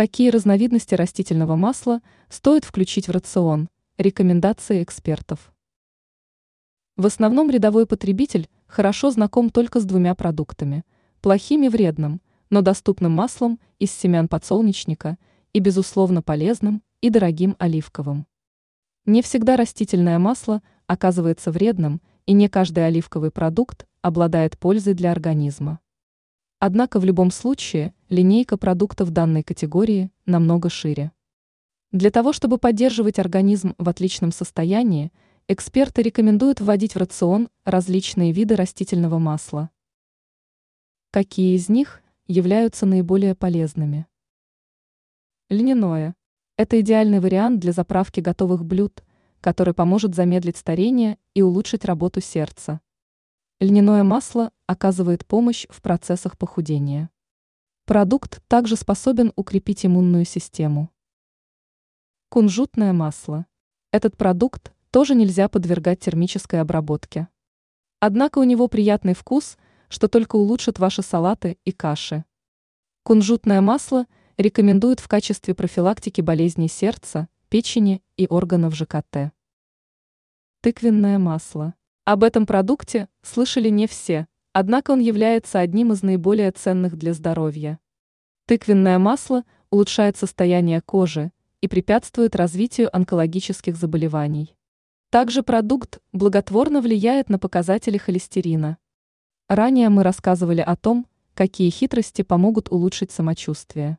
Какие разновидности растительного масла стоит включить в рацион? Рекомендации экспертов. В основном рядовой потребитель хорошо знаком только с двумя продуктами – плохим и вредным, но доступным маслом из семян подсолнечника и, безусловно, полезным и дорогим оливковым. Не всегда растительное масло оказывается вредным, и не каждый оливковый продукт обладает пользой для организма. Однако в любом случае линейка продуктов данной категории намного шире. Для того, чтобы поддерживать организм в отличном состоянии, эксперты рекомендуют вводить в рацион различные виды растительного масла. Какие из них являются наиболее полезными? Льняное. Это идеальный вариант для заправки готовых блюд, который поможет замедлить старение и улучшить работу сердца. Льняное масло оказывает помощь в процессах похудения. Продукт также способен укрепить иммунную систему. Кунжутное масло. Этот продукт тоже нельзя подвергать термической обработке. Однако у него приятный вкус, что только улучшит ваши салаты и каши. Кунжутное масло рекомендуют в качестве профилактики болезней сердца, печени и органов ЖКТ. Тыквенное масло. Об этом продукте слышали не все, однако он является одним из наиболее ценных для здоровья. Тыквенное масло улучшает состояние кожи и препятствует развитию онкологических заболеваний. Также продукт благотворно влияет на показатели холестерина. Ранее мы рассказывали о том, какие хитрости помогут улучшить самочувствие.